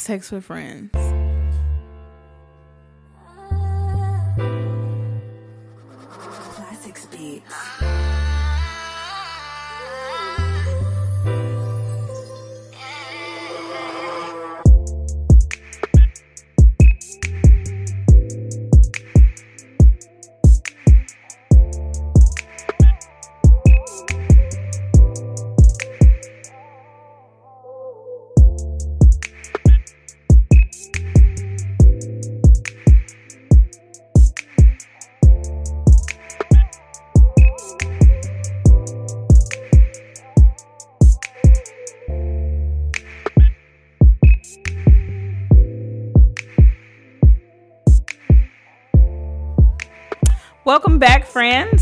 Sex with Friends.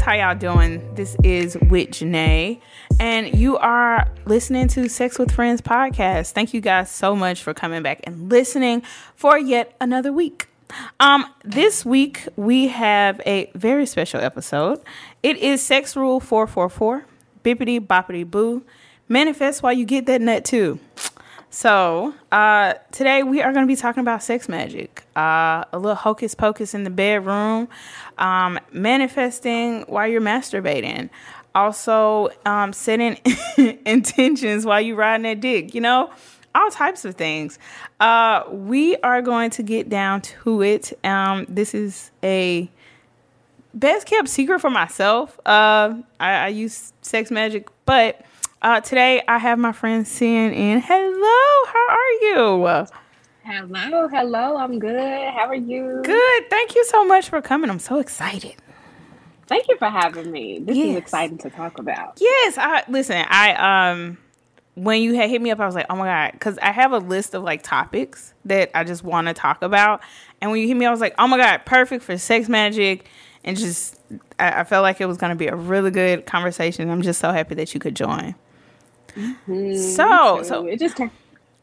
How y'all doing? This is with Janae, and you are listening to Sex with Friends podcast. Thank you guys so much for coming back and listening for yet another week. Um, this week we have a very special episode. It is Sex Rule 444, Bippity Boppity Boo. Manifest while you get that nut too. So, uh, today we are going to be talking about sex magic, uh, a little hocus pocus in the bedroom, um, manifesting while you're masturbating, also um, setting intentions while you're riding that dick, you know, all types of things. Uh, we are going to get down to it. Um, this is a best kept secret for myself. Uh, I, I use sex magic, but uh, today I have my friend CNN. Hello, how are you? Hello, hello. I'm good. How are you? Good. Thank you so much for coming. I'm so excited. Thank you for having me. This Yes. is exciting to talk about. Yes, I listen. I um, when you had hit me up, I was like, oh my god, because I have a list of like topics that I just want to talk about. And when you hit me, I was like, oh my god, perfect for sex magic, and just I, I felt like it was going to be a really good conversation. I'm just so happy that you could join. So, so it just came.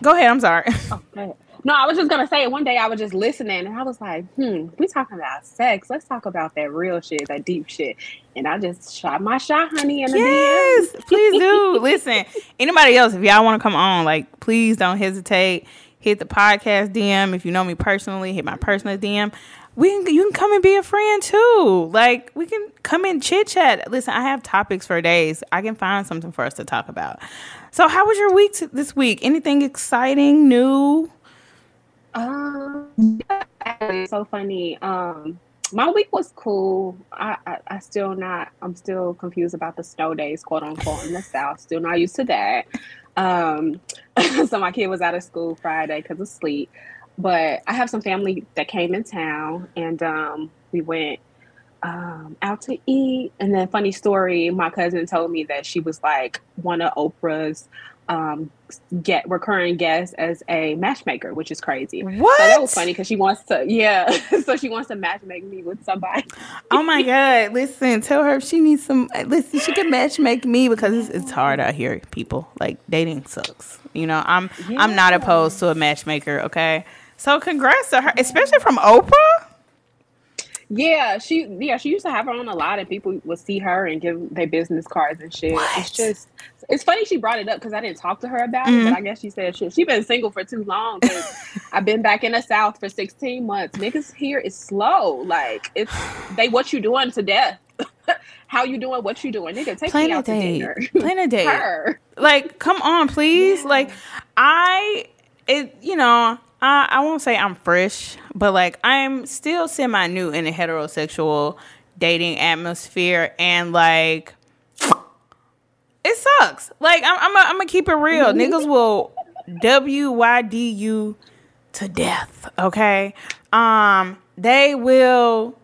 go ahead. I'm sorry. Oh, ahead. No, I was just gonna say one day I was just listening and I was like, hmm, we talking about sex. Let's talk about that real shit, that deep shit. And I just shot my shot, honey, in the Yes, DM. please do. Listen, anybody else, if y'all want to come on, like, please don't hesitate. Hit the podcast DM. If you know me personally, hit my personal DM. We can, you can come and be a friend too. Like, we can come and chit chat. Listen, I have topics for days. I can find something for us to talk about. So, how was your week t- this week? Anything exciting, new? Um, it's so funny. Um, my week was cool. I, I, I still not. I'm still confused about the snow days, quote unquote, in the south. Still not used to that. Um, so my kid was out of school Friday because of sleep. But I have some family that came in town, and um, we went um, out to eat. And then, funny story, my cousin told me that she was like one of Oprah's um, get recurring guests as a matchmaker, which is crazy. What? So that was funny because she wants to, yeah. so she wants to matchmake me with somebody. Oh my God. Listen, tell her if she needs some. Listen, she can match make me because it's, it's hard out here, people. Like, dating sucks. You know, I'm I'm not opposed to a matchmaker, okay? So congrats to her, especially from Oprah. Yeah, she yeah she used to have her on a lot, and people would see her and give their business cards and shit. What? It's just it's funny she brought it up because I didn't talk to her about it, Mhm. but I guess she said she she been single for too long. I've been back in the South for sixteen months. Niggas here is slow. Like it's they what you doing to death. How you doing? What you doing? Nigga, take Plan me a out to dinner. Plan a date. her. Like, come on, please. Yeah. Like, I it you know. I, I won't say I'm fresh, but like I'm still semi new in a heterosexual dating atmosphere, and like it sucks. Like I'm, I'm, I'm gonna keep it real. Niggas will W Y D U to death. Okay, um, they will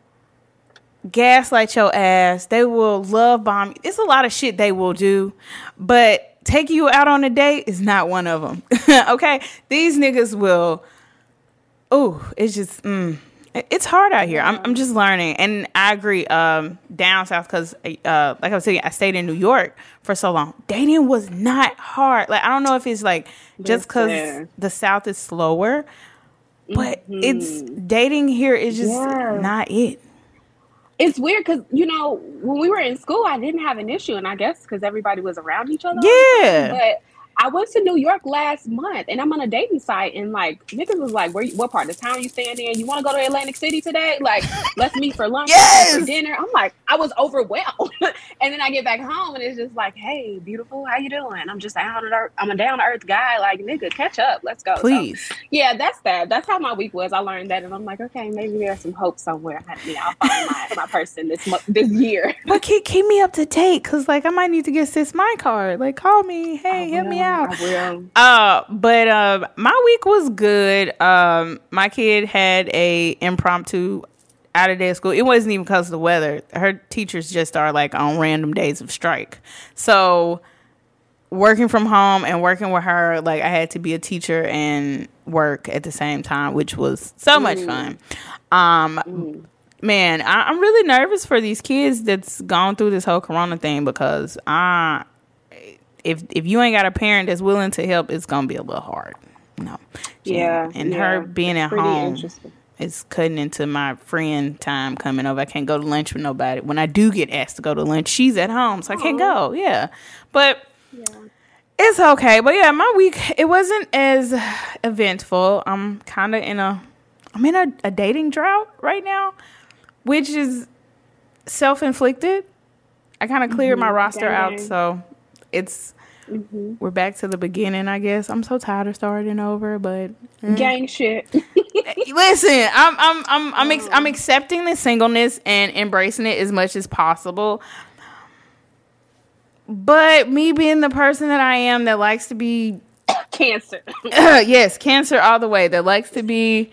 gaslight your ass. They will love bomb. you. It's a lot of shit they will do, but taking you out on a date is not one of them. okay, these niggas will. Oh, it's just. Mm, it's hard out here. I'm, I'm just learning, and I agree. Um, down south, because uh, like I was saying, I stayed in New York for so long. Dating was not hard. Like I don't know if it's like just because the south is slower, but it's dating here is just Yeah. not it. It's weird because you know when we were in school, I didn't have an issue, and I guess because everybody was around each other. Yeah. but I went to New York last month and I'm on a dating site and like niggas was like, Where you, what part of town you staying in? You wanna go to Atlantic City today? Like, let's meet for lunch Yes! for dinner. I'm like, I was overwhelmed. and then I get back home and it's just like, Hey, beautiful, how you doing? I'm just down to earth I'm a down to earth guy, like nigga, catch up. Let's go. So, Please. yeah, that's that. That's how my week was. I learned that and I'm like, okay, maybe there's some hope somewhere. I mean, I'll find my, my person this month this year. But keep, keep me up to date because, like, I might need to get sis my card. Like, call me. Hey, hit me out. Uh, but uh, my week was good. Um, my kid had a impromptu out of day school. It wasn't even because of the weather. Her teachers just are like on random days of strike. So working from home and working with her, like I had to be a teacher and work at the same time, which was so much fun. Um, man, I, I'm really nervous for these kids that's gone through this whole Corona thing because I if if you ain't got a parent that's willing to help, it's gonna be a little hard. No. Yeah. And yeah. her being It's at home is cutting into my friend time coming over. I can't go to lunch with nobody. When I do get asked to go to lunch, she's at home, so I can't go. Yeah. But Yeah. it's okay. But yeah, my week it wasn't as eventful. I'm kind of in a I'm in a, a dating drought right now, which is self-inflicted. I kind of cleared my roster out, so it's hmm we're back to the beginning, I guess. I'm so tired of starting over, but mm. Gang shit. listen, I'm I'm I'm I'm ex- I'm accepting the singleness and embracing it as much as possible. But me being the person that I am that likes to be Cancer. yes, cancer all the way that likes to be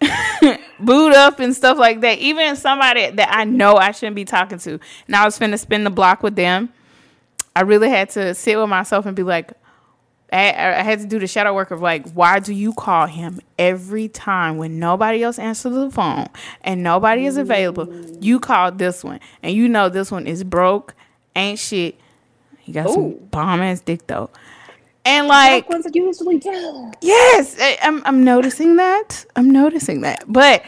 booed up and stuff like that. Even somebody that I know I shouldn't be talking to, and I was finna spin the block with them. I really had to sit with myself and be like, I, I had to do the shadow work of like, why do you call him every time when nobody else answers the phone and nobody is available? Mm. You call this one, and you know this one is broke, ain't shit. He got some bomb ass dick though, and like ones that usually do. Yes, I, I'm I'm noticing that. I'm noticing that. But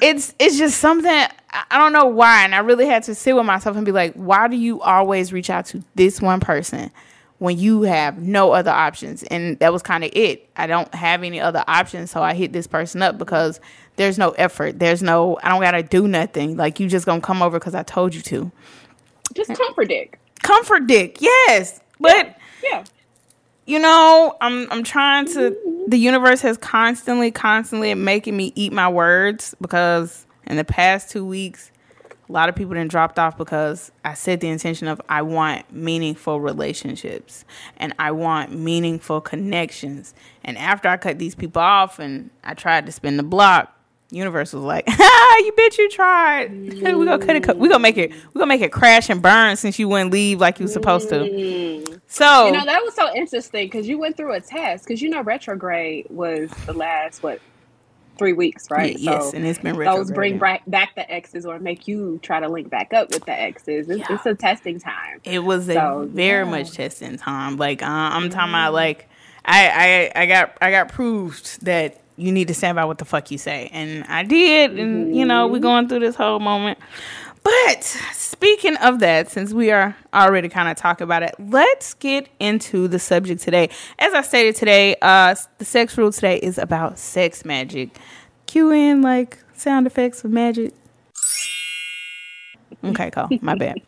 it's it's just something I don't know why, and I really had to sit with myself and be like, why do you always reach out to this one person when you have no other options? And that was kind of it. I don't have any other options, so I hit this person up because there's no effort. There's no I don't gotta do nothing. Like you just gonna come over because I told you to. Just comfort dick. Comfort dick, yes, but Yeah. You know, I'm I'm trying to the universe has constantly, constantly making me eat my words because in the past two weeks, a lot of people done dropped off because I set the intention of I want meaningful relationships and I want meaningful connections. And after I cut these people off and I tried to spin the block, universe was like, ah, you bitch, you tried. we gonna cut it. We gonna make it. We gonna make it crash and burn since you wouldn't leave like you was supposed to." Mm. So You know, that was so interesting because you went through a test. Because you know, retrograde was the last, what, three weeks, right? Y- yes, and it's been those bring back, back the exes or make you try to link back up with the exes. It's, Yeah. it's a testing time. It was a So, very yeah. much testing time. Like uh, I'm talking about, like I, I I got I got proved that you need to stand by what the fuck you say, and I did. And you know we're going through this whole moment. But speaking of that, since we are already kind of talking about it, let's get into the subject today. As I stated today, uh, the sex rule today is about sex magic. Cue in like sound effects of magic. Okay, cool. My bad.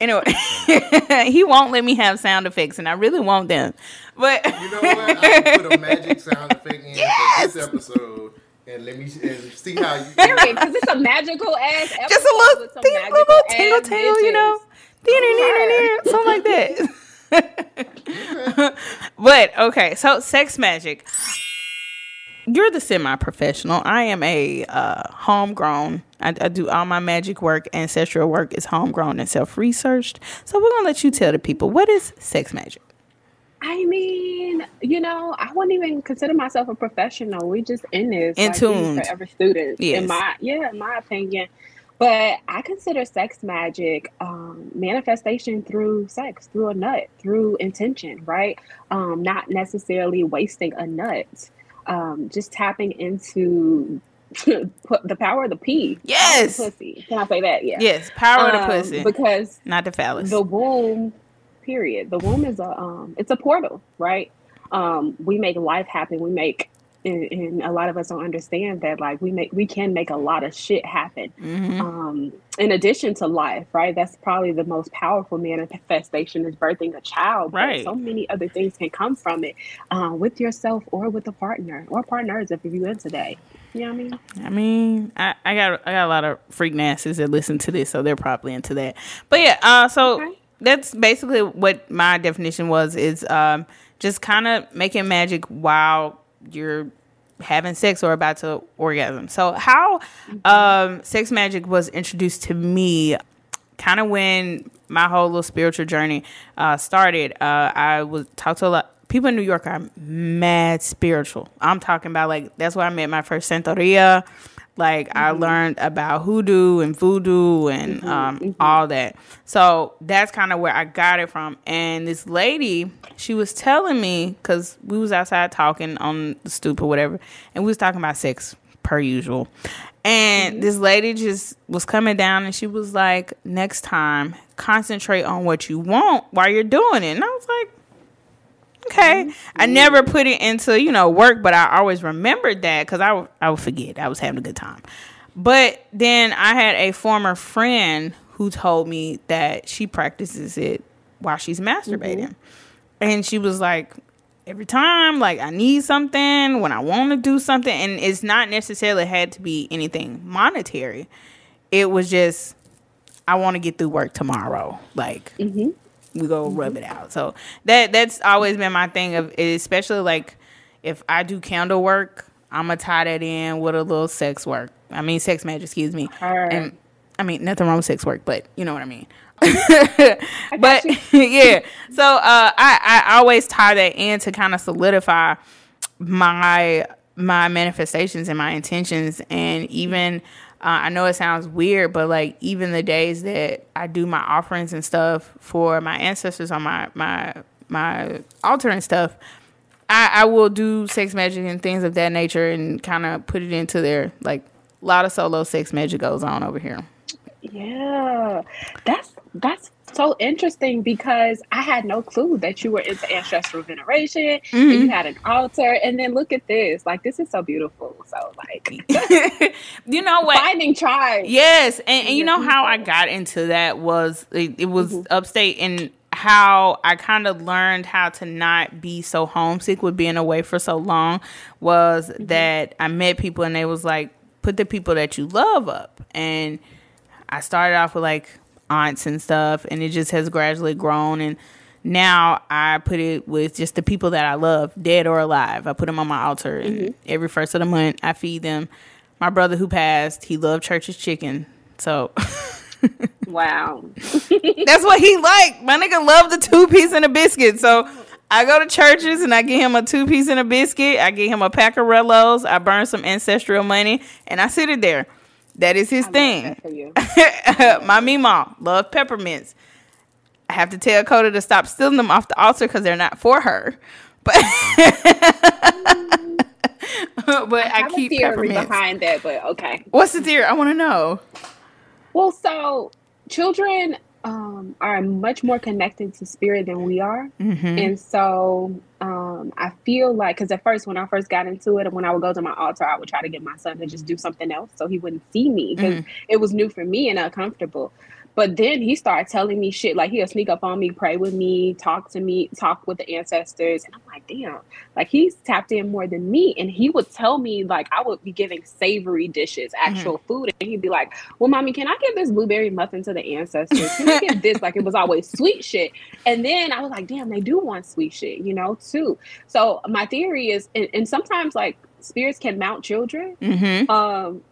Anyway, he won't let me have sound effects, and I really want them. But You know what? I can put a magic sound effect in for this episode, and let me and see how you. Period. Because it's a magical ass episode just a little, with some magical little ass tingle tingle, you know, bitches. something like that. but okay, so sex magic. You're the semi-professional. I am a uh, homegrown. I, I do all my magic work, ancestral work is homegrown and self-researched. So we're gonna let you tell the people what is sex magic. I mean, you know, I wouldn't even consider myself a professional. We just in this, In like, we tuned. forever students. Yes. In my, yeah, in my opinion. But I consider sex magic um, manifestation through sex, through a nut, through intention, right? Um, not necessarily wasting a nut. Um, just tapping into the power of the P. Yes. The pussy. Can I say that? Yeah. Yes, power of Um, the pussy, Because not the phallus. the womb Period. The womb is a um, it's a portal, right? Um, we make life happen. We make and, and, a lot of us don't understand that like we make we can make a lot of shit happen mm-hmm. um, in addition to life right that's probably the most powerful manifestation is birthing a child right so many other things can come from it uh, with yourself or with a partner or partners if you into that you know what I mean? I mean, I, I got I got a lot of freak nasties that listen to this, so they're probably into that. But yeah, uh, so okay. that's basically what my definition was: is um, just kind of making magic while you're having sex or about to orgasm. So how um, sex magic was introduced to me, kind of when my whole little spiritual journey uh, started. Uh, I was talked to a lot. People in New York are mad spiritual. I'm talking about like that's where I met my first Santeria. Like mm-hmm. I learned about hoodoo and voodoo and mm-hmm. Um, mm-hmm. all that. So that's kind of where I got it from. And this lady, she was telling me because we was outside talking on the stoop or whatever, and we was talking about sex per usual. And mm-hmm. this lady just was coming down and she was like, next time, concentrate on what you want while you're doing it. And I was like, okay. Mm-hmm. I never put it into, you know, work, but I always remembered that because I, I would forget. I was having a good time. But then I had a former friend who told me that she practices it while she's masturbating. Mm-hmm. And she was like, every time, like, I need something, when I want to do something, and it's not necessarily had to be anything monetary. It was just, I want to get through work tomorrow. Like, mm-hmm we go mm-hmm. rub it out. So that that's always been my thing of especially like if I do candle work, I'm gonna tie that in with a little sex work. I mean sex magic, excuse me. Her. And I mean nothing wrong with sex work, but you know what I mean. but yeah, so uh, I I always tie that in to kind of solidify my my manifestations and my intentions, and even uh, I know it sounds weird, but like even the days that I do my offerings and stuff for my ancestors on my my my altar and stuff, I, I will do sex magic and things of that nature and kind of put it into there. Like a lot of solo sex magic goes on over here. Yeah, that's that's so interesting because I had no clue that you were into ancestral veneration mm-hmm. and you mm-hmm. had an altar. And then look at this. Like, this is so beautiful. So, like, you know what? Finding tribes. Yes. And, and you know how I got into that was it, it was mm-hmm. upstate and how I kind of learned how to not be so homesick with being away for so long was mm-hmm. that I met people and they was like, put the people that you love up. And I started off with like aunts and stuff, and it just has gradually grown. And now I put it with just the people that I love, dead or alive. I put them on my altar, and mm-hmm. every first of the month I feed them. My brother who passed, he loved Church's chicken, so. wow, that's what he liked. My nigga loved the two piece and a biscuit, so. I go to Church's and I get him a two piece and a biscuit. I get him a pack of Rellos. I burn some ancestral money and I sit it there. That is his I thing. Mm-hmm. My mima love peppermints. I have to tell Coda to stop stealing them off the altar because they're not for her. But but I, I keep a theory behind that. But okay, what's the theory? I want to know. Well, so children um, are much more connected to spirit than we are, mm-hmm. and so um, I feel like because at first when I first got into it, and when I would go to my altar, I would try to get my son to just do something else so he wouldn't see me because mm. it was new for me and uncomfortable. But then he started telling me shit like he'll sneak up on me, pray with me, talk to me, talk with the ancestors. And I'm like, damn, like he's tapped in more than me. And he would tell me, like, I would be giving savory dishes, actual mm-hmm. food. And he'd be like, well, mommy, can I give this blueberry muffin to the ancestors? Can I give this? Like, it was always sweet shit. And then I was like, damn, they do want sweet shit, you know, too. So my theory is, and, and sometimes like spirits can mount children. Mm-hmm. Um,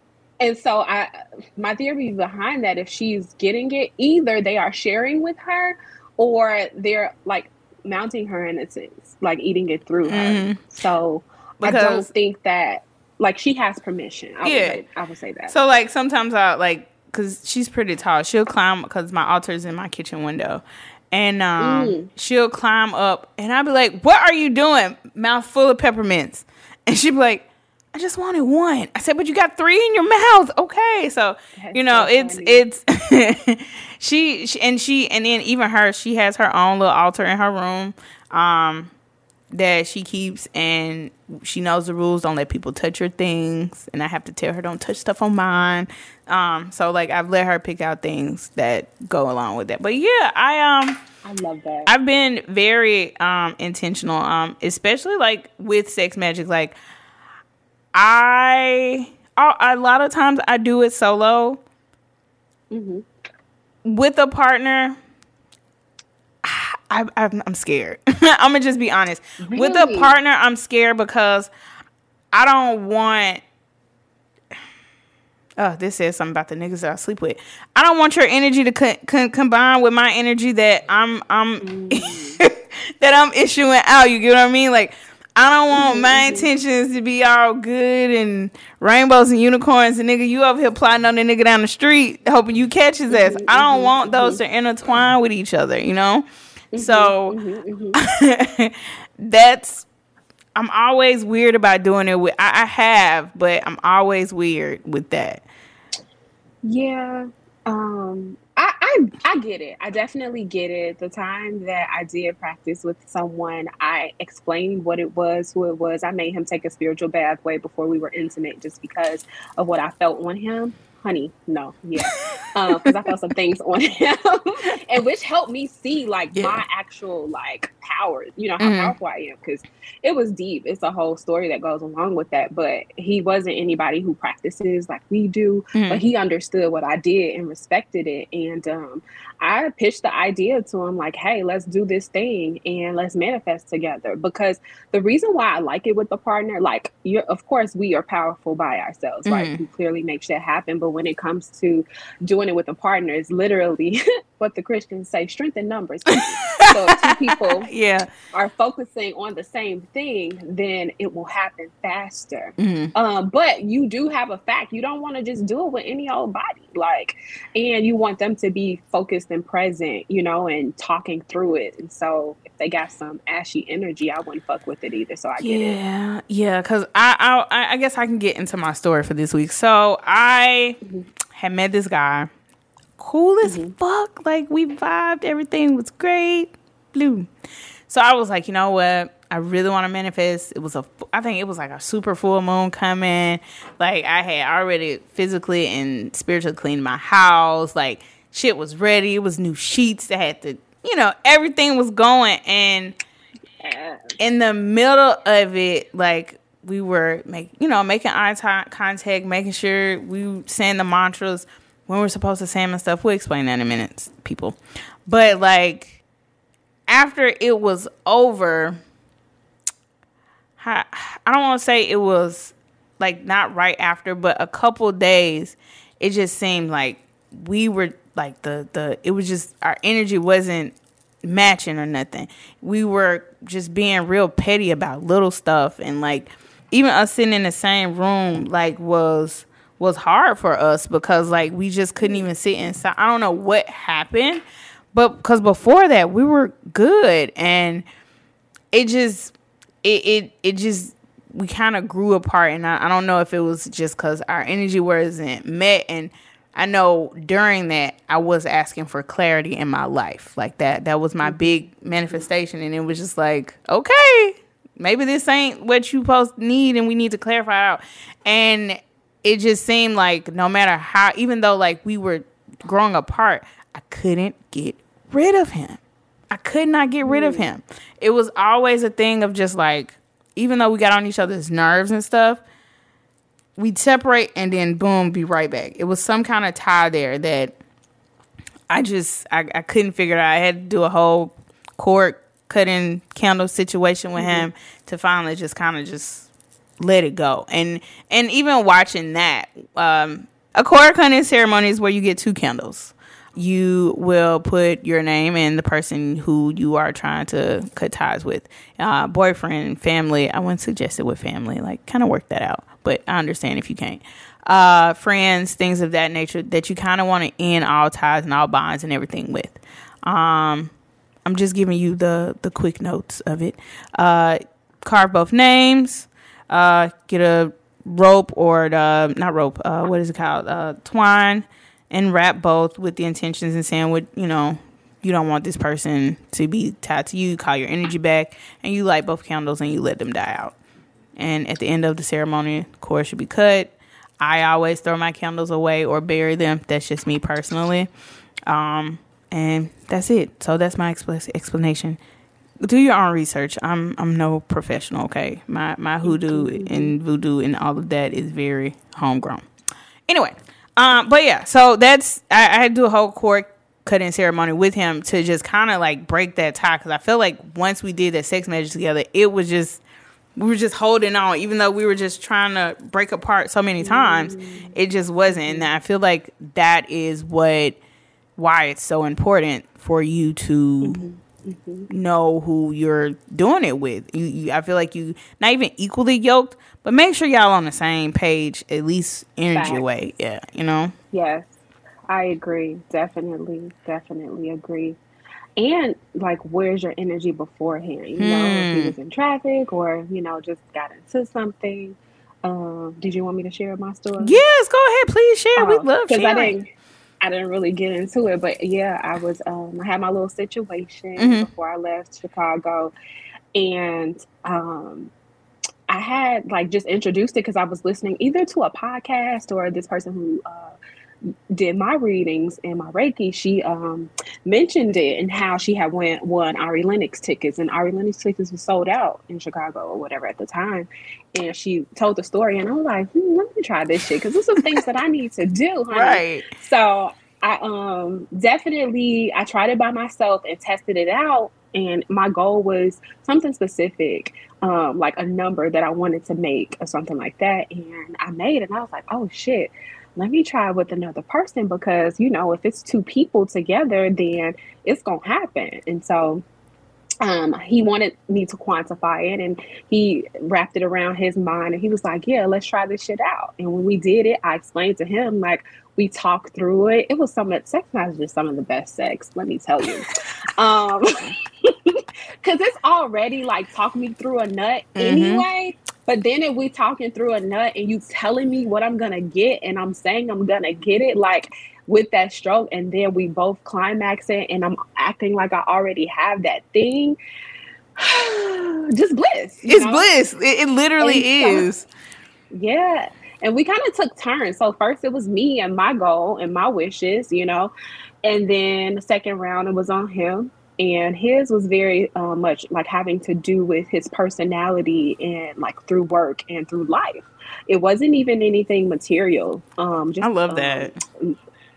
and so I my theory behind that if she's getting it, either they are sharing with her or they're like mounting her in a sense, like eating it through her. Mm-hmm. So because, I don't think that like she has permission. I yeah, would say, I would say that. So like sometimes I like because she's pretty tall. She'll climb because my altar's in my kitchen window. And um, mm. she'll climb up, and I'll be like, "What are you doing?" Mouth full of peppermints, and she'd be like, I just wanted one. I said, but you got three in your mouth. Okay. So, you know, it's, it's, she, she, and she, and then even her, she has her own little altar in her room, um, that she keeps and she knows the rules. Don't let people touch her things. And I have to tell her, don't touch stuff on mine. Um, so like I've let her pick out things that go along with that. But yeah, I, um, I love that. I've been very um intentional, um, especially like with sex magic. Like I, a a lot of times I do it solo. Mhm. With a partner, I, I'm, I'm scared. I'm gonna just be honest. With a partner, I'm scared because I don't want. Oh, this says something about the niggas that I sleep with. I don't want your energy to co- co- combine with my energy that I'm I'm that I'm issuing out. You get what I mean? Like I don't want my intentions to be all good and rainbows and unicorns and nigga you over here plotting on the nigga down the street hoping you catch his ass. Mm-hmm, I don't mm-hmm, want those mm-hmm. to intertwine with each other, you know? So that's I'm always weird about doing it with I, I have, but I'm always weird with that. Yeah. Um I, I I get it. I definitely get it. The time that I did practice with someone, I explained what it was, who it was. I made him take a spiritual bath way before we were intimate just because of what I felt on him. Honey, no, yeah. Because I felt some things on him. and which helped me see like Yeah. my actual like power, you know, how Mhm. powerful I am. Because it was deep. It's a whole story that goes along with that. But he wasn't anybody who practices like we do Mhm. but he understood what I did and respected it. And um, I pitched the idea to him, like, hey, let's do this thing and let's manifest together. Because the reason why I like it with the partner, like, you're, of course, we are powerful by ourselves, right? Mhm. We clearly make shit happen. But when it comes to doing it with a partner, it's literally what the Christians say strength in numbers. so if two people Yeah. are focusing on the same thing, then it will happen faster. Mhm. Um, but you do have a fact. You don't want to just do it with any old body, like, and you want them to be focused and present, you know, and talking through it. And so, if they got some ashy energy, I wouldn't fuck with it either. So I get it. Yeah, yeah, because I, I I guess I can get into my story for this week. So I had met this guy, cool as mm-hmm. fuck. Like we vibed, everything was great. Blue. So I was like, you know what? I really want to manifest. It was a, I think it was like a super full moon coming. Like I had already physically and spiritually cleaned my house. Like shit was ready. It was new sheets that had to, you know, everything was going and in the middle of it, like we were make you know making eye contact, making sure we saying the mantras when we're supposed to say them and stuff. We'll explain that in a minute, people. But like after it was over, I, I don't want to say it was like not right after, but a couple days, it just seemed like we were like the the it was just our energy wasn't matching or nothing. We were just being real petty about little stuff and like even us sitting in the same room like was was hard for us because like we just couldn't even sit inside. I don't know what happened, but because before that we were good. And it just it it, it just we kind of grew apart. And I, I don't know if it was just because our energy wasn't met. And i know during that i was asking for clarity in my life. Like that that was my mm-hmm. big manifestation. And it was just like okay maybe this ain't what you to need and we need to clarify out and it just seemed like no matter how even though like we were growing apart i couldn't get rid of him I could not get rid of mm. him. It was always a thing of just like, even though we got on each other's nerves and stuff, we'd separate and then boom, be right back. It was some kind of tie there that I just I, I couldn't figure it out. I had to do a whole cord cutting candle situation with him to finally just kind of just let it go. And and even watching that, um, a cord cutting ceremony is where you get two candles. You will put your name and the person who you are trying to cut ties with, uh, boyfriend, family. I wouldn't suggest it with family. Like, kind of work that out. But I understand if you can't. Uh, friends, things of that nature that you kind of want to end all ties and all bonds and everything with. Um, I'm just giving you the the quick notes of it. Uh, carve both names. Uh, get a rope or the not rope. Uh, what is it called? Uh, twine and wrap both with the intentions and saying what you know. You don't want this person to be tied to you. Call your energy back, and you light both candles and you let them die out. And at the end of the ceremony, cord should be cut. I always throw my candles away or bury them. That's just me personally. Um, and that's it. So that's my expl- explanation. Do your own research. I'm I'm no professional. Okay, my my hoodoo and voodoo and all of that is very homegrown. Anyway, um, but yeah, so that's I, I had to do a whole cord cutting ceremony with him to just kind of like break that tie because I feel like once we did that sex magic together, it was just we were just holding on, even though we were just trying to break apart so many times. Mm-hmm. It just wasn't, and I feel like that is what why it's so important for you to mm-hmm. Mm-hmm. know who you're doing it with. You, you, I feel like you not even equally yoked, but make sure y'all on the same page, at least energy way. Yeah, you know. Yes, I agree. Definitely, definitely agree. And like, where's your energy beforehand? You know, if he hmm. was in traffic or you know just got into something. Um, did you want me to share my story? Yes, go ahead, please share. we oh, love sharing. I didn't, really get into it, but yeah, I was. Um, I had my little situation mm-hmm. before I left Chicago, and um, I had like just introduced it because I was listening either to a podcast or this person who uh, did my readings and my Reiki, she um, mentioned it and how she had went won Ari Lennox tickets, and Ari Lennox tickets was sold out in Chicago or whatever at the time. And she told the story, and I was like, hmm, let me try this shit because this is things that I need to do, honey. Right. So I um definitely I tried it by myself and tested it out, and my goal was something specific. Um, like a number that I wanted to make or something like that. And I made it and I was like, oh shit, let me try with another person because you know if it's two people together then it's gonna happen. And so um, he wanted me to quantify it and he wrapped it around his mind and he was like yeah let's try this shit out. And when we did it i explained to him like we talked through it. It was some of sex was just some of the best sex let me tell you. Um because it's already like talking me through a nut mm-hmm. anyway but then if we talking through a nut and you telling me what I'm gonna get and I'm saying I'm gonna get it, like with that stroke, and then we both climax it and I'm acting like I already have that thing. just bliss. It's know? bliss. It, it literally and is. So, yeah. And we kind of took turns. So first it was me and my goal and my wishes, you know. And then the second round it was on him and his was very uh, much like having to do with his personality and like through work and through life. It wasn't even anything material um just, i love um, that.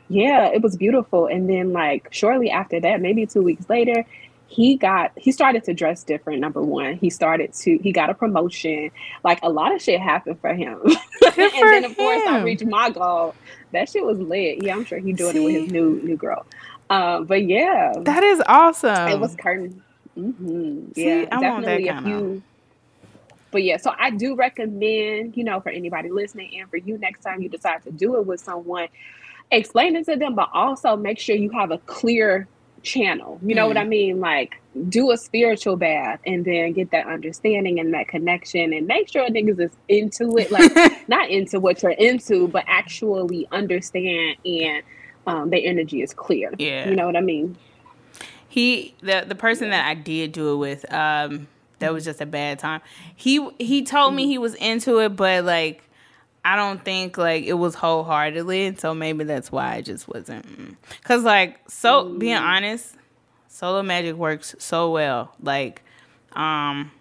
yeah it was beautiful. And then like shortly after that maybe two weeks later he got he started to dress different number one. He started to he got a promotion. Like a lot of shit happened for him. And then of him. course i reached my goal. That shit was lit. Yeah i'm sure he's doing See? it with his new new girl uh, but yeah, that is awesome. It was curtain. Mm-hmm. See, yeah, I definitely. a few. but yeah, so I do recommend, you know, for anybody listening and for you next time you decide to do it with someone, explain it to them, but also make sure you have a clear channel. You know mm. what I mm. mean? Like do a spiritual bath and then get that understanding and that connection and make sure niggas is into it, like not into what you're into, but actually understand and um, their energy is clear. Yeah, you know what I mean. He the the person that I did do it with, um, that was just a bad time. He he told me he was into it, but like I don't think like it was wholeheartedly, so maybe that's why I just wasn't. Mm. Cause like so being honest, solo magic works so well. Like, um,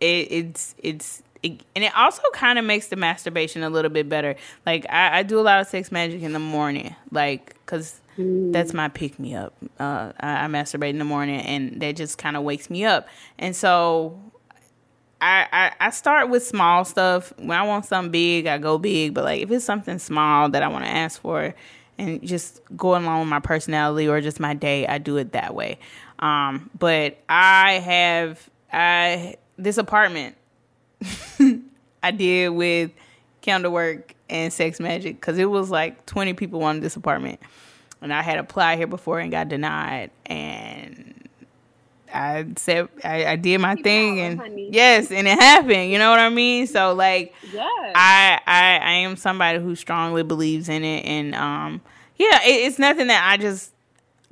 it, it's it's it, and it also kind of makes the masturbation a little bit better. Like I, I do a lot of sex magic in the morning, like because mm. that's my pick me up. Uh, I, I masturbate in the morning, and that just kind of wakes me up. And so I, I, I start with small stuff. When I want something big, I go big. But like if it's something small that I want to ask for, and just going along with my personality or just my day, I do it that way. Um, but I have I this apartment I did with candle work and sex magic because it was like 20 people wanted this apartment. And I had applied here before and got denied. And I said I, I did my thing and honey. yes, and it happened. You know what I mean? So like, yes. I I I am somebody who strongly believes in it, and um, yeah, it, it's nothing that I just.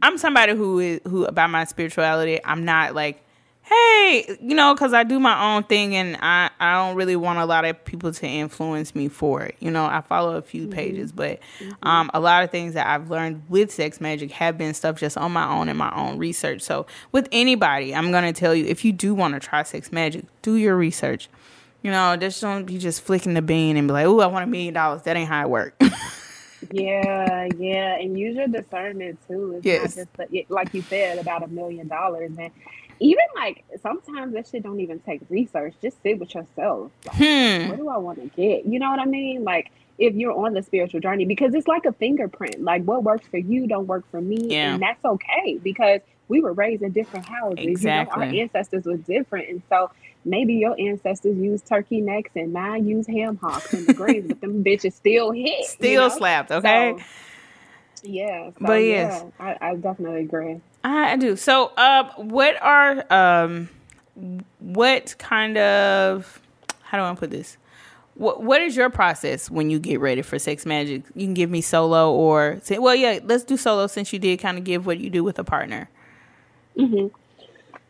I'm somebody who is who about my spirituality. I'm not like hey, you know, because I do my own thing and I, I don't really want a lot of people to influence me for it. You know, I follow a few mm-hmm. pages, but mm-hmm. um, a lot of things that I've learned with sex magic have been stuff just on my own and my own research. So with anybody, I'm going to tell you if you do want to try sex magic, do your research. You know, just don't be just flicking the bean and be like, oh, I want a million dollars. That ain't how it works. yeah, yeah, and use your discernment too. It's yes. not just like you said about a million dollars, and even like sometimes that shit don't even take research. Just sit with yourself. Like, hmm. What do I want to get? You know what I mean? Like if you're on the spiritual journey, because it's like a fingerprint. Like what works for you don't work for me, yeah. and that's okay because we were raised in different houses. Exactly. You know, our ancestors were different, and so maybe your ancestors used turkey necks and mine used ham hocks and the greens, but them bitches still hit, still you know? slapped. Okay. So, yeah, so, but yes, yeah, I, I definitely agree. I do. So, uh, what are um, what kind of how do I put this? What what is your process when you get ready for sex magic? You can give me solo or say, well, yeah, let's do solo since you did kind of give what you do with a partner. hmm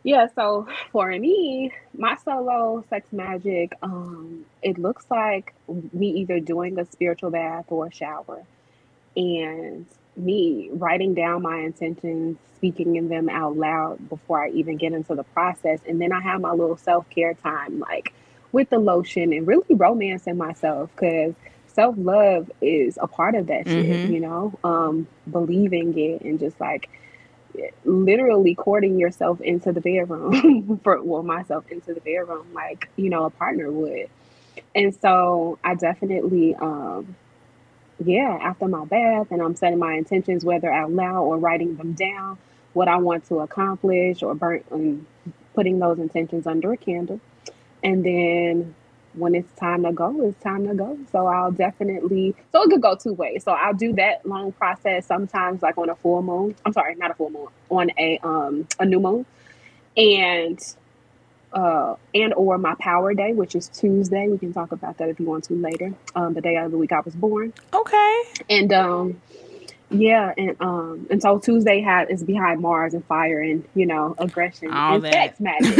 Yeah. So for me, my solo sex magic, um, it looks like me either doing a spiritual bath or a shower, and me writing down my intentions, speaking in them out loud before I even get into the process. And then I have my little self care time, like with the lotion and really romancing myself because self love is a part of that mm-hmm. shit, you know, um, believing it and just like literally courting yourself into the bedroom for well myself into the bedroom like you know a partner would and so i definitely um yeah, after my bath, and I'm setting my intentions, whether out loud or writing them down, what I want to accomplish, or burn and putting those intentions under a candle. And then when it's time to go, it's time to go. So I'll definitely, so it could go two ways. So I'll do that long process sometimes, like on a full moon. I'm sorry, not a full moon, on a um a new moon, and uh, and or my power day, which is Tuesday. We can talk about that if you want to later. Um, the day of the week I was born. Okay. And um, yeah, and um, and so Tuesday had is behind Mars and fire and you know aggression All and that. sex magic.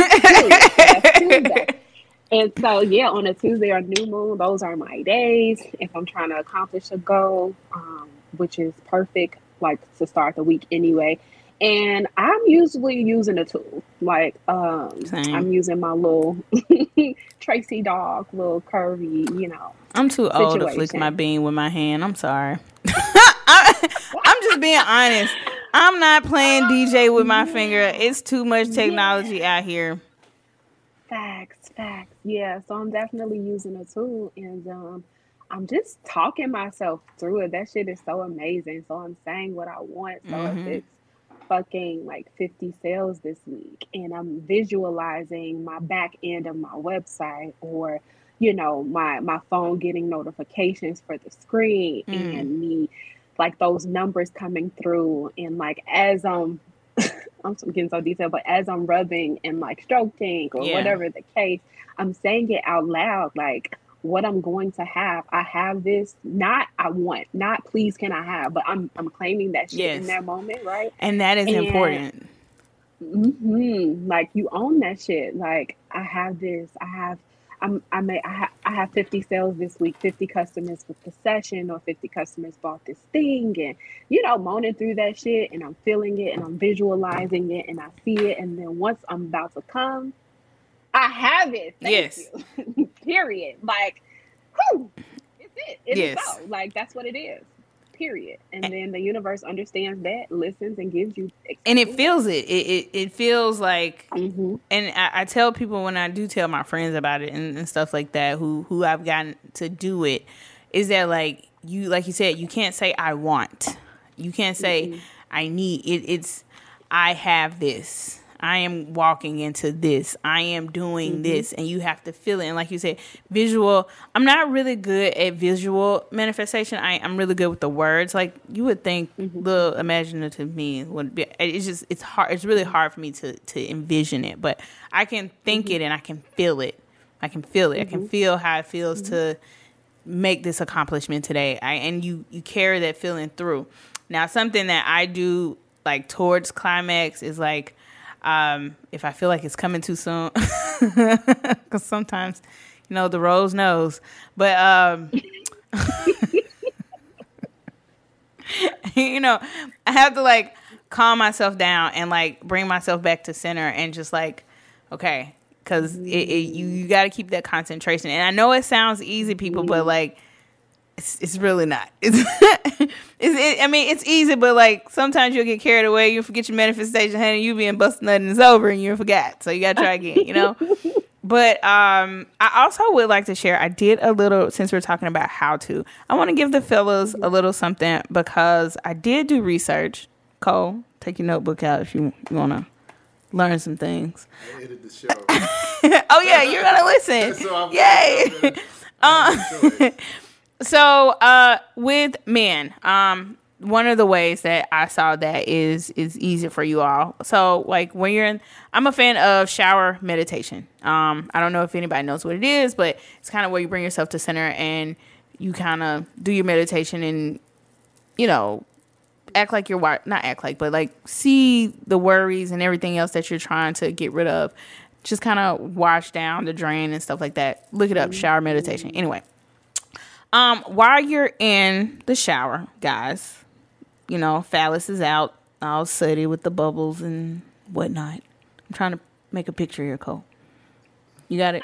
and so yeah, on a Tuesday or new moon, those are my days. If I'm trying to accomplish a goal, um, which is perfect, like to start the week anyway and I'm usually using a tool. Like um, I'm using my little Tracy dog, little curvy, you know. I'm too situation. old to flick my bean with my hand. I'm sorry. I'm just being honest. I'm not playing DJ with my finger. It's too much technology yeah. out here. Facts, facts. Yeah, so I'm definitely using a tool and um I'm just talking myself through it. That shit is so amazing. So I'm saying what I want. So mm-hmm. if it's fucking like 50 sales this week and I'm visualizing my back end of my website or you know my my phone getting notifications for the screen mm. and me like those numbers coming through and like as um I'm getting so detailed, but as I'm rubbing and like stroking or yeah. whatever the case, I'm saying it out loud like what I'm going to have. I have this, not I want, not please can I have, but I'm I'm claiming that shit yes. in that moment, right? And that is and, important. Mm-hmm, like you own that shit. Like I have this, I have I'm, I may I, ha- I have 50 sales this week, 50 customers with the session, or 50 customers bought this thing, and you know, moaning through that shit, and I'm feeling it, and I'm visualizing it, and I see it, and then once I'm about to come, I have it. Thank yes. Period. Like, whew, it's it. It's yes. so. Like that's what it is. Period. And, and then the universe understands that, listens, and gives you. And it feels it. It it, it feels like. Mm-hmm. And I, I, tell people when I do tell my friends about it and, and stuff like that, who who I've gotten to do it, is that like you like you said, you can't say I want. You can't say mm-hmm. I need. It, it's I have this I am walking into this. I am doing mm-hmm. this. And you have to feel it. And like you said, visual. I'm not really good at visual manifestation. I, I'm really good with the words. Like you would think mm-hmm. the imaginative me would be it's just it's hard it's really hard for me to to envision it. But I can think mm-hmm. it and I can feel it. I can feel it. I can mm-hmm. feel how it feels to mm-hmm. make this accomplishment today. I and you you carry that feeling through. Now something that I do like towards climax is like um, if I feel like it's coming too soon, because sometimes, you know, the rose knows. But um, you know, I have to like calm myself down and like bring myself back to center and just like, okay, because you you got to keep that concentration. And I know it sounds easy, people, but like it's, it's really not. It's, it's it, I mean, it's easy, but like sometimes you'll get carried away. You forget your manifestation, honey. You being busted nut and it's over, and you forgot. So you gotta try again, you know. but um, I also would like to share. I did a little since we're talking about how to. I want to give the fellas a little something because I did do research. Cole, take your notebook out if you, you want to learn some things. oh yeah, you're gonna listen. so Yay! Uh, so uh, with men, um, one of the ways that I saw that is is easy for you all. So like when you're in, I'm a fan of shower meditation. Um, I don't know if anybody knows what it is, but it's kind of where you bring yourself to center and you kind of do your meditation and you know act like you're not act like, but like see the worries and everything else that you're trying to get rid of. Just kind of wash down the drain and stuff like that. Look it up, shower meditation. Anyway, um, while you're in the shower, guys, you know, phallus is out, all sooty with the bubbles and whatnot. I'm trying to make a picture here, Cole. You got it?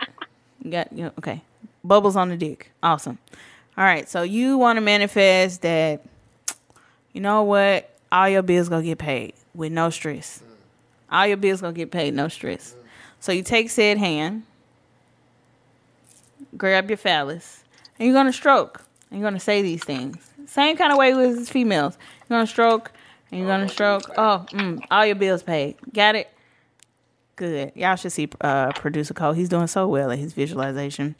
You got you know, okay. Bubbles on the dick. Awesome. All right, so you want to manifest that you know what? All your bills gonna get paid with no stress. All your bills gonna get paid, no stress. So you take said hand, grab your phallus, and you're gonna stroke. And you're gonna say these things. Same kind of way with females. You're gonna stroke and you're gonna stroke. Oh, mm, all your bills paid. Got it? Good. Y'all should see uh, producer Cole. He's doing so well at his visualization.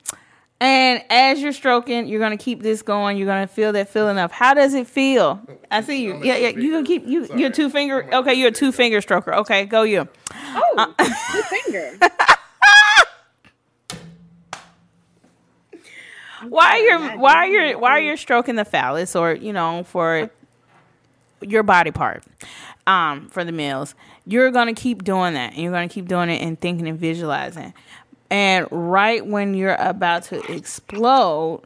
And as you're stroking, you're gonna keep this going. You're gonna feel that feeling of how does it feel? I see you. Yeah, yeah. You gonna keep you. Sorry. You're a two finger. Okay, you're a two finger stroker. Okay, go you. Oh, uh, two finger. why you're why you're why you're stroking the phallus or you know for your body part um for the males? You're gonna keep doing that. And you're gonna keep doing it and thinking and visualizing. And right when you're about to explode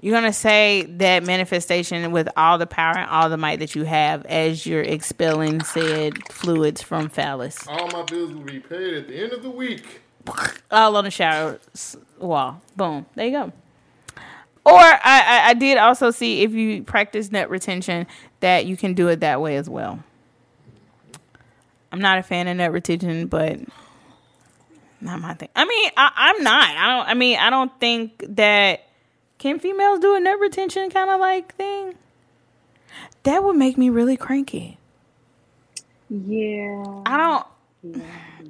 you're gonna say that manifestation with all the power and all the might that you have as you're expelling said fluids from phallus. All my bills will be paid at the end of the week all on the shower wall. Boom. There you go. Or I, I, I did also see if you practice nut retention that you can do it that way as well. I'm not a fan of nut retention, but not my thing. I mean, I, am not. I don't. I mean, I don't think that can females do a nut retention kind of like thing. That would make me really cranky. Yeah. I don't.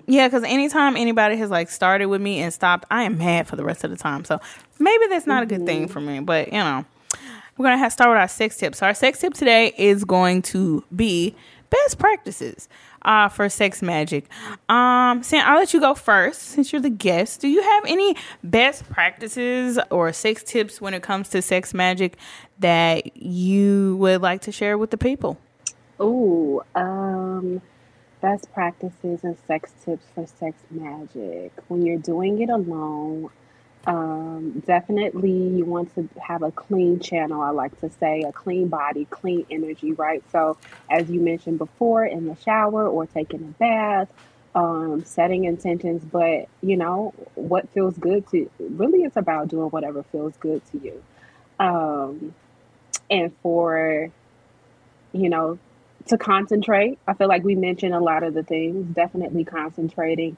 Yeah, because anytime anybody has like started with me and stopped, I am mad for the rest of the time. So maybe that's not mm-hmm. a good thing mm-hmm. for me. But you know, we're gonna have to start with our sex tip. So our sex tip today is going to be best practices uh, for sex magic. Um, Sam, I'll let you go first since you're the guest. Do you have any best practices or sex tips when it comes to sex magic that you would like to share with the people? Oh, um best practices and sex tips for sex magic. When you're doing it alone, um, definitely you want to have a clean channel. I like to say a clean body, clean energy, right? So, as you mentioned before, in the shower or taking a bath, um, setting intentions, but you know, what feels good to really it's about doing whatever feels good to you. Um, and for, you know, to concentrate. I feel like we mentioned a lot of the things, definitely concentrating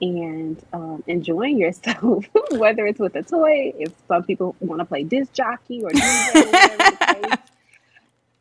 and um, enjoying yourself, whether it's with a toy, if some people want to play disc jockey or DJ,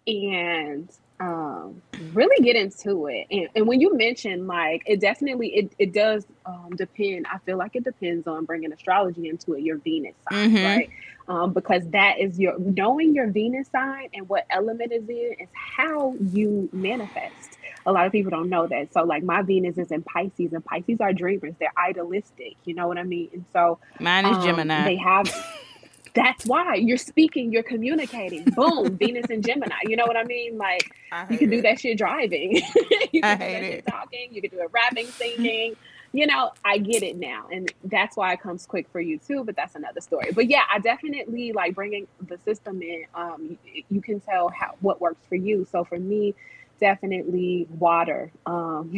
and um, really get into it. And, and when you mention like it definitely it, it does um, depend. I feel like it depends on bringing astrology into it, your Venus sign, Mhm. right? Um, because that is your knowing your Venus sign and what element is in is how you manifest. A lot of people don't know that. So like my Venus is in Pisces and Pisces are dreamers. They're idealistic. You know what I mean? And so Mine is um, Gemini. They have. That's why you're speaking, you're communicating. Boom, Venus and Gemini. You know what I mean? Like I you can do it. that shit driving. you I can do hate that it. shit talking. You can do it rapping, singing. You know, I get it now, and that's why it comes quick for you too. But that's another story. But yeah, I definitely like bringing the system in. Um, you, you can tell how what works for you. So for me, definitely water. Um,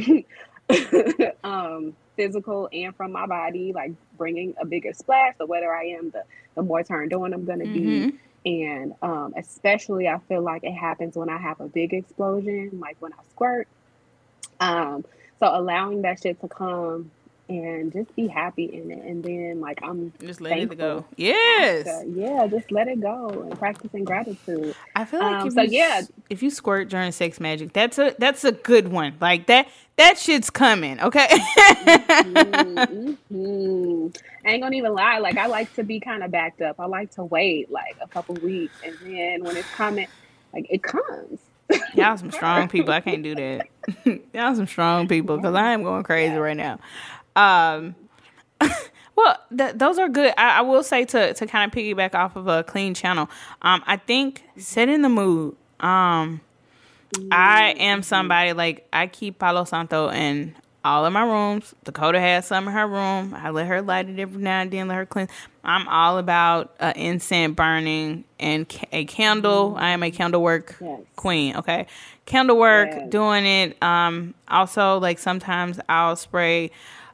um, physical and from my body, like bringing a bigger splash. The wetter I am, the the more turned on I'm gonna be Mhm. and um, especially I feel like it happens when I have a big explosion, like when I squirt. Um, so allowing that shit to come and just be happy in it, and then like I'm Just let it go. Yes. uh, yeah, just let it go and practicing gratitude. I feel like Um, if so you, yeah. if you squirt during sex magic, that's a that's a good one. Like that that shit's coming. Okay. Mhm. I ain't gonna even lie. Like I like to be kind of backed up. I like to wait like a couple weeks, and then when it's coming, like it comes. Y'all some strong people. I can't do that. Y'all some strong people because I am going crazy right now. Um, well, th- those are good. I, I will say to to kind of piggyback off of a clean channel. Um, I think setting the mood. Um, I am somebody like I keep Palo Santo in all of my rooms. Dakota has some in her room. I let her light it every now and then. Let her clean. I'm all about uh, incense burning and ca- a candle. I am a candle work Yes. queen. Okay, candle work, Yes. doing it. Um, also like sometimes I'll spray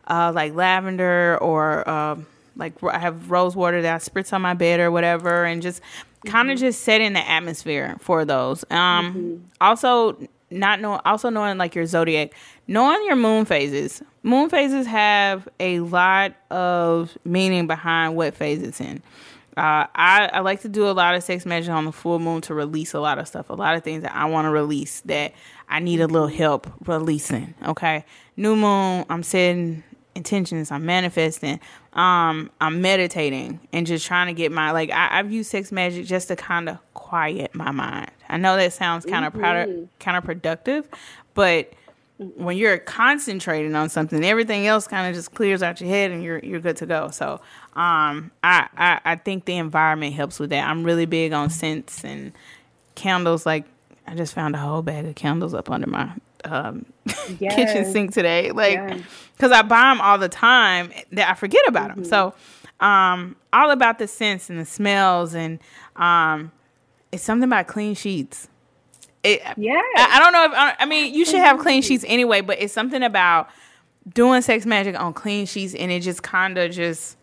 uh like lavender or um like I have rose water that I spritz on my bed or whatever, and just kind of just setting the atmosphere for those. Um, also not know also knowing like your zodiac, knowing your moon phases. Moon phases have a lot of meaning behind what phase it's in. Uh, I, I like to do a lot of sex magic on the full moon to release a lot of stuff, a lot of things that I want to release that I need a little help releasing. Okay, new moon, I'm setting intentions, I'm manifesting, um, I'm meditating, and just trying to get my like. I, I've used sex magic just to kind of quiet my mind. I know that sounds kind of Mhm. counterproductive, but when you're concentrating on something, everything else kind of just clears out your head and you're you're good to go. So um I, I I think the environment helps with that. I'm really big on scents and candles. Like I just found a whole bag of candles up under my um kitchen sink today. Like Yes. because I buy them all the time that I forget about them. So um all about the scents and the smells and um it's something about clean sheets. Yeah. I, I don't know if I, I mean you should have clean sheets anyway, but it's something about doing sex magic on clean sheets, and it just kind of just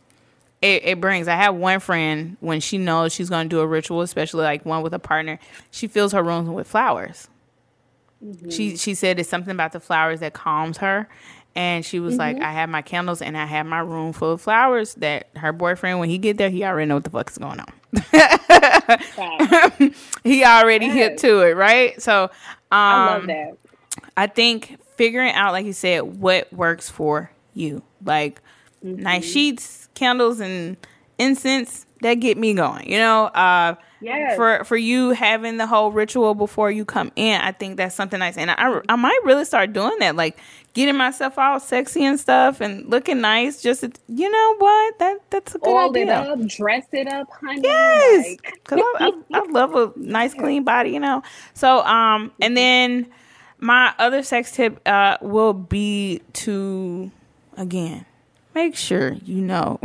it, it brings. I have one friend when she knows she's going to do a ritual, especially like one with a partner. She fills her rooms with flowers. She she said it's something about the flowers that calms her. And she was like, I have my candles and I have my room full of flowers that her boyfriend, when he get there, he already know what the fuck is going on. Wow. he already hit Yes. to it, right? So um, I love that. I think figuring out, like you said, what works for you. Like nice sheets, candles, and incense that get me going. You know, uh, Yes. for for you having the whole ritual before you come in, I think that's something nice, and I I might really start doing that, like getting myself all sexy and stuff and looking nice. Just you know what that that's a good Oil it idea. up, dress it up, honey. Yes, Like, I, I, I love a nice clean body, you know. So, um, and then my other sex tip uh will be to again make sure you know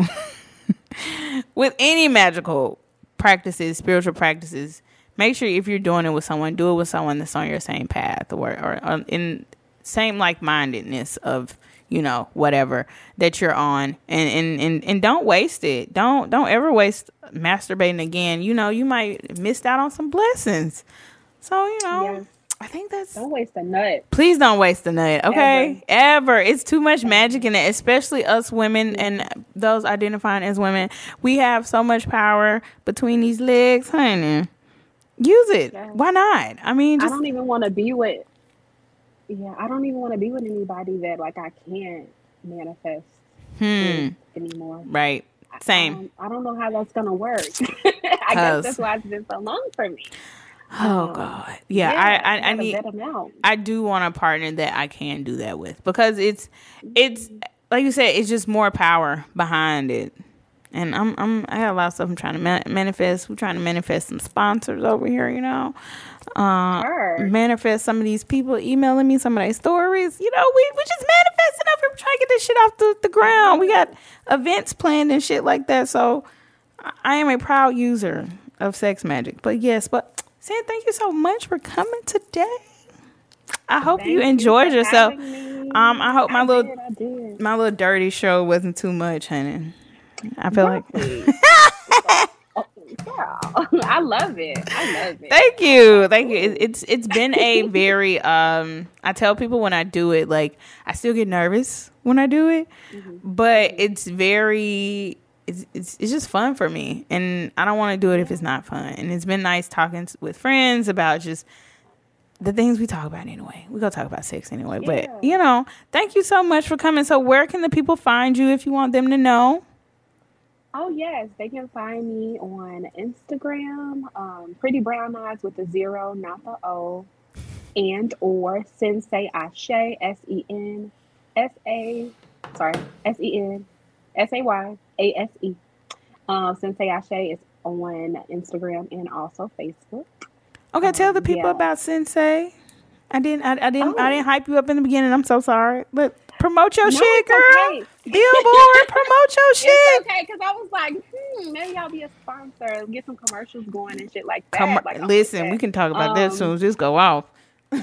with any magical practices, spiritual practices, make sure if you're doing it with someone, do it with someone that's on your same path or or, or in same like mindedness of you know whatever that you're on. And, and and and don't waste it. Don't don't ever waste masturbating again. You know you might missed out on some blessings. So you know. I think that's don't waste a nut. please don't waste the nut okay ever, it's too much magic in it especially us women and those identifying as women we have so much power between these legs honey use it. Yeah. Why not? I mean, I don't even want to be with. Yeah, I don't even want to be with anybody that like I can't manifest hmm. anymore. Right. Same. I don't, I don't know how that's gonna work. I guess that's why it's been so long for me. Oh Um, God. Yeah. I I, I need. vet 'em out. I do want a partner that I can do that with because it's it's like you said, it's just more power behind it. And I'm I'm I got a lot of stuff I'm trying to ma- manifest. We're trying to manifest some sponsors over here, you know. Uh, Heard. manifest some of these people emailing me some of their stories. You know, we we just manifesting up here trying to get this shit off the, the ground. We got events planned and shit like that. So I am a proud user of sex magic. But yes, but Sam, thank you so much for coming today. I hope you enjoyed for yourself. Um, I hope my I little did, did. my little dirty show wasn't too much, honey. I feel like Oh, girl, I love it. I love it. Thank you, thank you. It, it's it's been a very um. I tell people when I do it, like I still get nervous when I do it, but it's very it's, it's it's just fun for me, and I don't want to do it if it's not fun. And it's been nice talking with friends about just the things we talk about anyway. We're gonna talk about sex anyway, Yeah. but you know, thank you so much for coming. So where can the people find you if you want them to know? Oh yes, they can find me on Instagram, um, Pretty Brown Eyes with the zero, not the O, and or Sensei Ashe, S E N S A, sorry, S E N S A Y A S E. Um, Sensei Ashe is on Instagram and also Facebook. Okay, tell the Um, people yeah. about Sensei. I didn't. I, I didn't. I Oh. didn't hype you up in the beginning. I'm so sorry. But promote your No, shit, girl. okay. Billboard, promote your shit. It's okay because I was like, hmm, maybe I'll be a sponsor, get some commercials going and shit like that. Come, Like, listen, like we can talk about that Um, as soon Just go off. but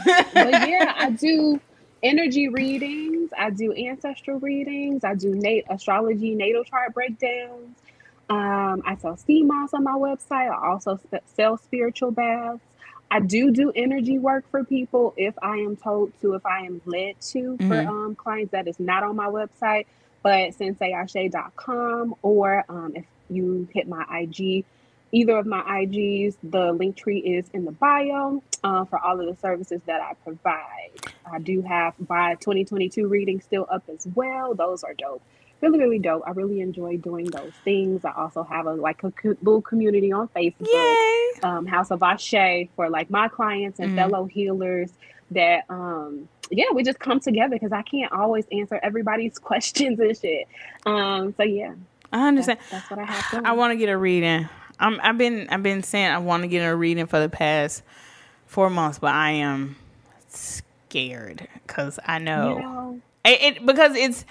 yeah, I do energy readings. I do ancestral readings. I do nat- astrology natal chart breakdowns. Um, I sell sea moss on my website. I also sell spiritual baths. I do do energy work for people if I am told to, if I am led to, for Mhm. um, clients that is not on my website, but senseiashe.com, or um, if you hit my IG, either of my IGs, the link tree is in the bio uh, for all of the services that I provide. I do have my 2022 readings still up as well. Those are dope. Really, really dope. I really enjoy doing those things. I also have a like a little community on Facebook, Yay! um, House of Ashe, for like my clients and Mhm. fellow healers that um yeah we just come together because I can't always answer everybody's questions and shit. Um so yeah, I that's, understand. that's what I have going. I want to get a reading. I'm, I've been I've been saying I want to get a reading for the past four months, but I am scared because I know you know, it, it because it's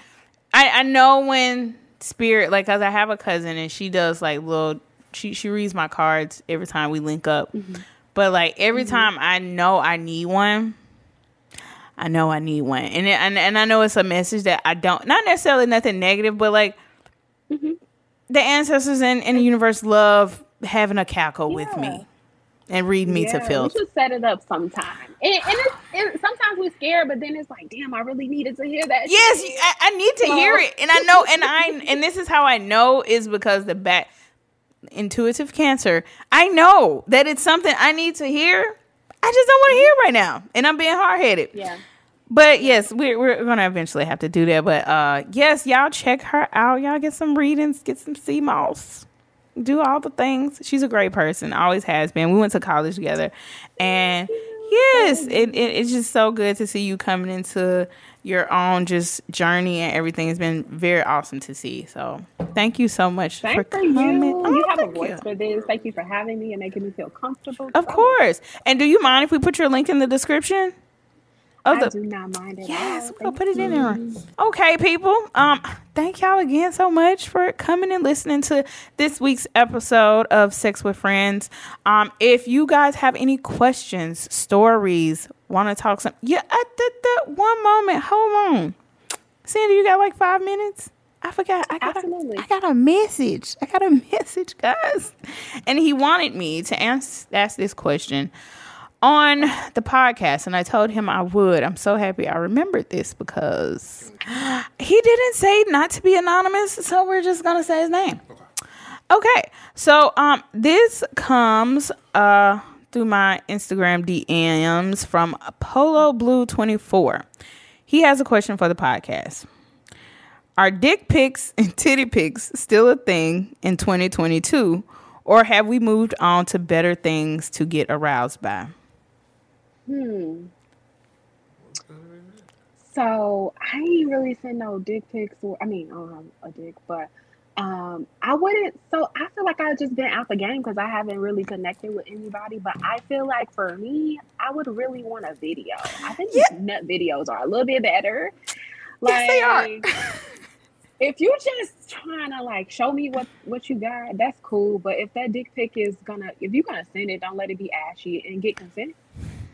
I I know when spirit like cause I have a cousin and she does like little she she reads my cards every time we link up, Mm-hmm. but like every time I know I need one. I know I need one, and it, and and I know it's a message that I don't not necessarily nothing negative, but like Mm-hmm. The ancestors and, and the universe love having a cackle with me and read me to yeah, filth. We should set it up sometime. And, and it's, it, sometimes we're scared, but then it's like, damn, I really needed to hear that. Yes. I, I need to hear it, and I know, and I, and this is how I know is because the back intuitive cancer. I know that it's something I need to hear. I just don't want to hear right now, and I'm being hard headed. yeah. But yes, we're we're gonna eventually have to do that. But uh, yes, y'all check her out. Y'all get some readings, get some sea moss, do all the things. She's a great person, always has been. We went to college together, and yes, it, it it's just so good to see you coming into your own just journey and everything. It's been very awesome to see. So thank you so much Thanks for, coming. you. Oh, you have a thank voice you. for this. Thank you for having me and making me feel comfortable. Of course. And do you mind if we put your link in the description? Of I the, do not mind at Yes, all. we'll put it in there. Okay, people. Um, thank y'all again so much for coming and listening to this week's episode of Sex with Friends. Um, if you guys have any questions, stories, want to talk some, yeah, uh, the, the, one moment. Hold on, Sandy, you got like five minutes. I forgot. I got Absolutely. A, I got a message. I got a message, guys, and he wanted me to ask ask this question on the podcast and I told him I would. I'm so happy I remembered this because he didn't say not to be anonymous, so we're just gonna say his name. Okay. So um this comes uh through my Instagram DMs from Polo Blue 24. He has a question for the podcast. Are dick pics and titty pics still a thing in 2022 or have we moved on to better things to get aroused by? Hmm. So I ain't really send no dick pics or I mean, I don't have a dick, but um, I wouldn't. So I feel like I've just been out the game because I haven't really connected with anybody. But I feel like for me, I would really want a video. I think Yeah. nut videos are a little bit better. Yes, they are. if you just trying to like show me what what you got, that's cool. But if that dick pic is gonna, if you're gonna send it, don't let it be ashy and get consent.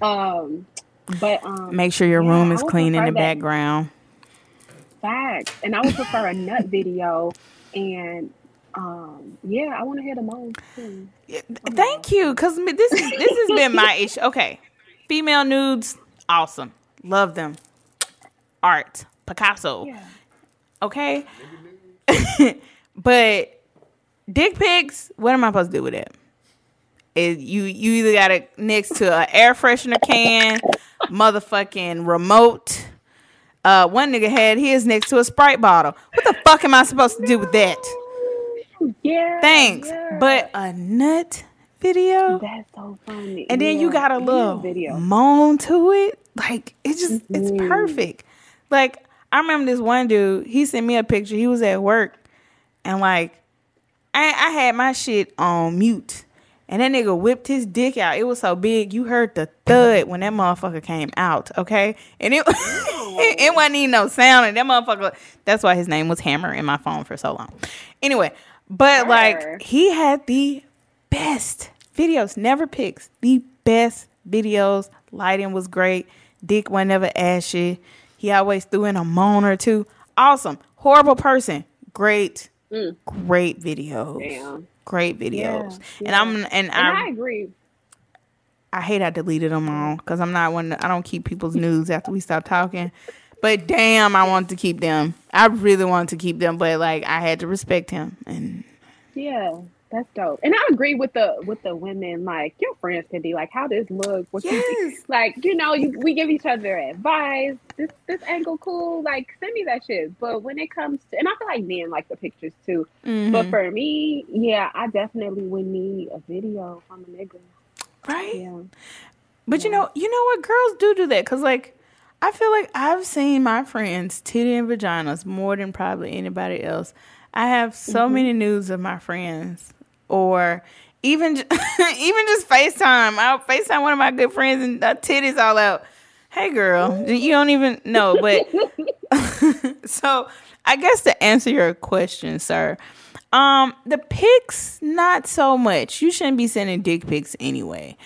Um, but um, Make sure your Yeah, room is clean in the that. background. Facts. And I would prefer a nut video. And um, yeah, I want to hear the moans too. Yeah, Thank you, because this is this has been my issue. Okay, female nudes, awesome, love them. Art, Picasso. Yeah. Okay, but dick pics. What am I supposed to do with it? Is you you either got it next to an air freshener can, motherfucking remote. Uh, one nigga had his next to a Sprite bottle. What the fuck am I supposed to do with that? Yeah. Thanks, yeah. but a nut video. that's so funny. and then you got a yeah, little video. moan to it. Like it just it's Mhm. perfect. Like I remember this one dude. He sent me a picture. He was at work, and like I I had my shit on mute, and that nigga whipped his dick out. It was so big, you heard the thud when that motherfucker came out. Okay, and it it, it wasn't even no sound, and that motherfucker. That's why his name was Hammer in my phone for so long. Anyway, but like he had the best videos, never pics. The best videos. Lighting was great. Dick was never ashy. He always threw in a moan or two. Awesome. Horrible person. Great. Mm. Great videos. Damn. Great videos. And yeah. I'm and, And I I agree. I hate I deleted them all because I'm not one. I don't keep people's news after we stop talking. But damn, I want to keep them. I really want to keep them, but like I had to respect him and Yeah, that's dope. And I agree with the with the women. Like your friends can be like, "How this look? What you think?" yes, like you know you, we give each other advice this this angle cool like send me that shit but when it comes to and i feel like men like the pictures too Mhm. but for me yeah i definitely would need a video from a nigga right. yeah But you know, you know what? Girls do do that because, like, I feel like I've seen my friends titty and vaginas more than probably anybody else. I have so Mm-hmm. many news of my friends, or even even just Facetime. I'll Facetime one of my good friends and uh, titties all out. Hey, girl, you don't even know, but so I guess to answer your question, sir, um, the pics not so much. You shouldn't be sending dick pics anyway.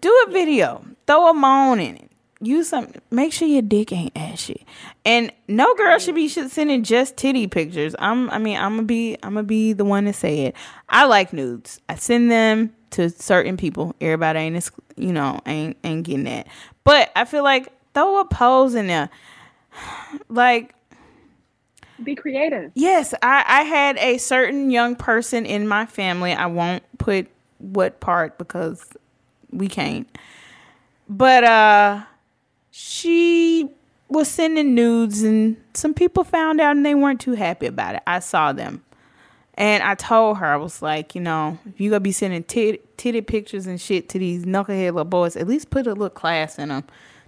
Do a video, throw a moan in it. Use some. Make sure your dick ain't ashy. And no girl should be sending just titty pictures. I'm. I mean, I'm gonna be. I'm gonna be the one to say it. I like nudes. I send them to certain people. Everybody ain't. You know, ain't ain't getting that. But I feel like throw a pose in there. Like be creative Yes, I, I had a certain young person in my family. I won't put what part because we can't. But uh she was sending nudes and some people found out and they weren't too happy about it. I saw them. And I told her, I was like, you know, if you gonna be sending tit- titty pictures and shit to these knucklehead little boys, at least put a little class in them.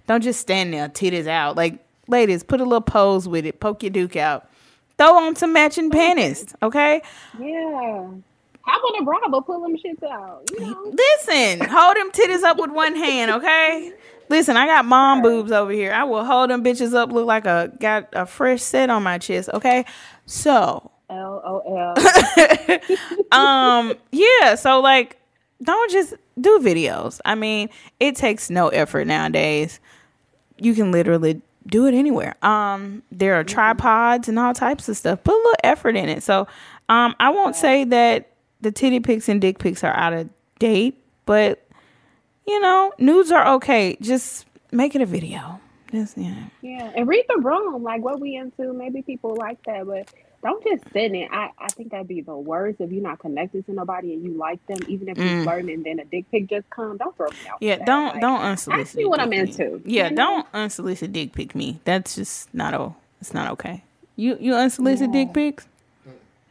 Don't just stand there, titties out. Like, ladies, put a little pose with it. Poke your duke out. Throw on some matching panties, okay? yeah hop on a bra but pull them shits out you know Listen, hold them titties up with one hand, okay? Listen, I got mom boobs over here. I will hold them bitches up, look like a got a fresh set on my chest, okay? So, lol um, yeah, so like, don't just do videos. I mean, it takes no effort nowadays. You can literally do it anywhere. Um, there are tripods and all types of stuff. Put a little effort in it. So, um, I won't say that the titty pics and dick pics are out of date, but you know, nudes are okay. Just make it a video. Just know. yeah and read the room like what we into maybe people like that but don't just send it. I, I think that'd be the worst if you're not connected to nobody and you like them, even if you're flirting and then a dick pic just come. Don't throw me out. Yeah, don't Like, don't unsolicited. ask me what I'm me. into, Yeah, you know? don't unsolicited dick pic me. That's just not oh, it's not okay. You you unsolicited dick pics?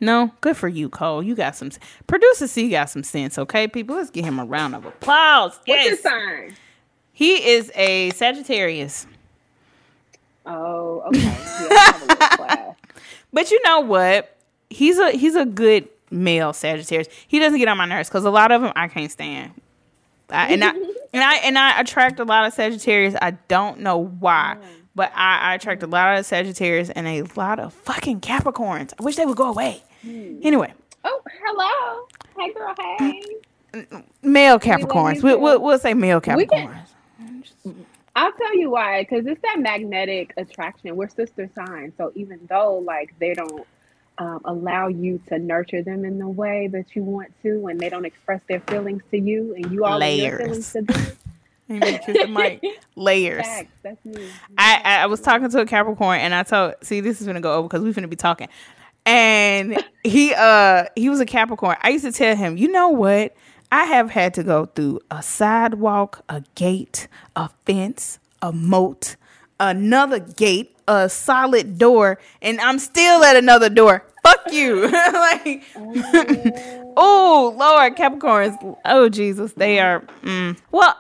No, good for you, Cole. You got some producer C got some sense. Okay, people, let's give him a round of applause. What's your Yes, sign? he is a Sagittarius. Oh, okay. Yeah, I have a little class. But you know what? He's a he's a good male Sagittarius. He doesn't get on my nerves because a lot of them I can't stand. I, and I and I and I attract a lot of Sagittarius. I don't know why, mm. but I, I attract a lot of Sagittarius and a lot of fucking Capricorns. I wish they would go away. Anyway, Oh, hello. Hey, girl. Hey. male Capricorns. We, too. we'll, we'll say male We can- Capricorns. I'll tell you why, because it's that magnetic attraction. We're sister signs, so even though like they don't um, allow you to nurture them in the way that you want to, and they don't express their feelings to you, and you all Layers. feelings to them. The. Layers. Facts, that's me. I, I I was talking to a Capricorn and I told see this is gonna go over because we're gonna be talking. And he uh he was a Capricorn. I used to tell him, you know what? I have had to go through a sidewalk, a gate, a fence, a moat, another gate, a solid door, and I'm still at another door. Fuck you. like Oh Lord, Capricorns. Oh Jesus, they are. Mm. Well,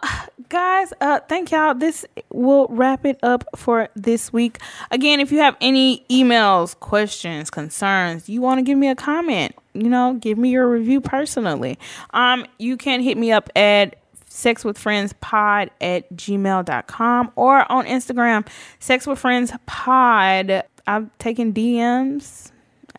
guys, uh, thank y'all. This will wrap it up for this week. Again, if you have any emails, questions, concerns, you want to give me a comment, you know, give me your review personally. Um, you can hit me up at sex with friends pod at gmail.com or on Instagram, sex with friends pod. I'm taking DMs,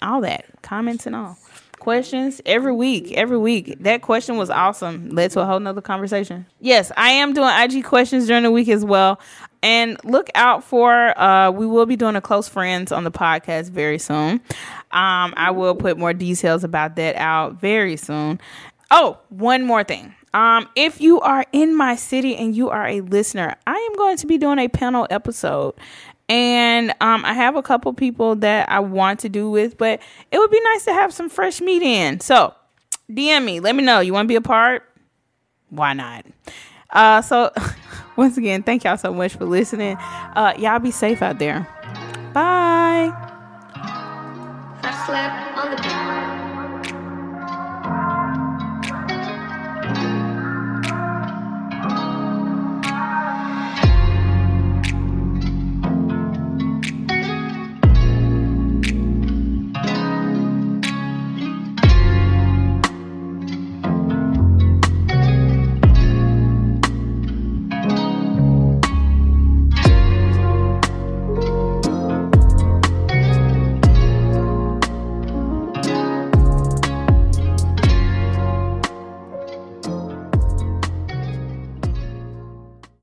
all that, comments and all. Questions every week every week. That question was awesome. Led to a whole nother conversation. Yes i am doing ig questions during the week as well. And look out for uh we will be doing a close friends on the podcast very soon. Um i will put more details about that out very soon. Oh one more thing. Um if you are in my city and you are a listener i am going to be doing a panel episode and um, I have a couple people that I want to do with, but it would be nice to have some fresh meat in. So DM me, let me know. You want to be a part? Why not? Uh, so once again, thank y'all so much for listening. Uh, y'all be safe out there. Bye.